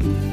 Bye.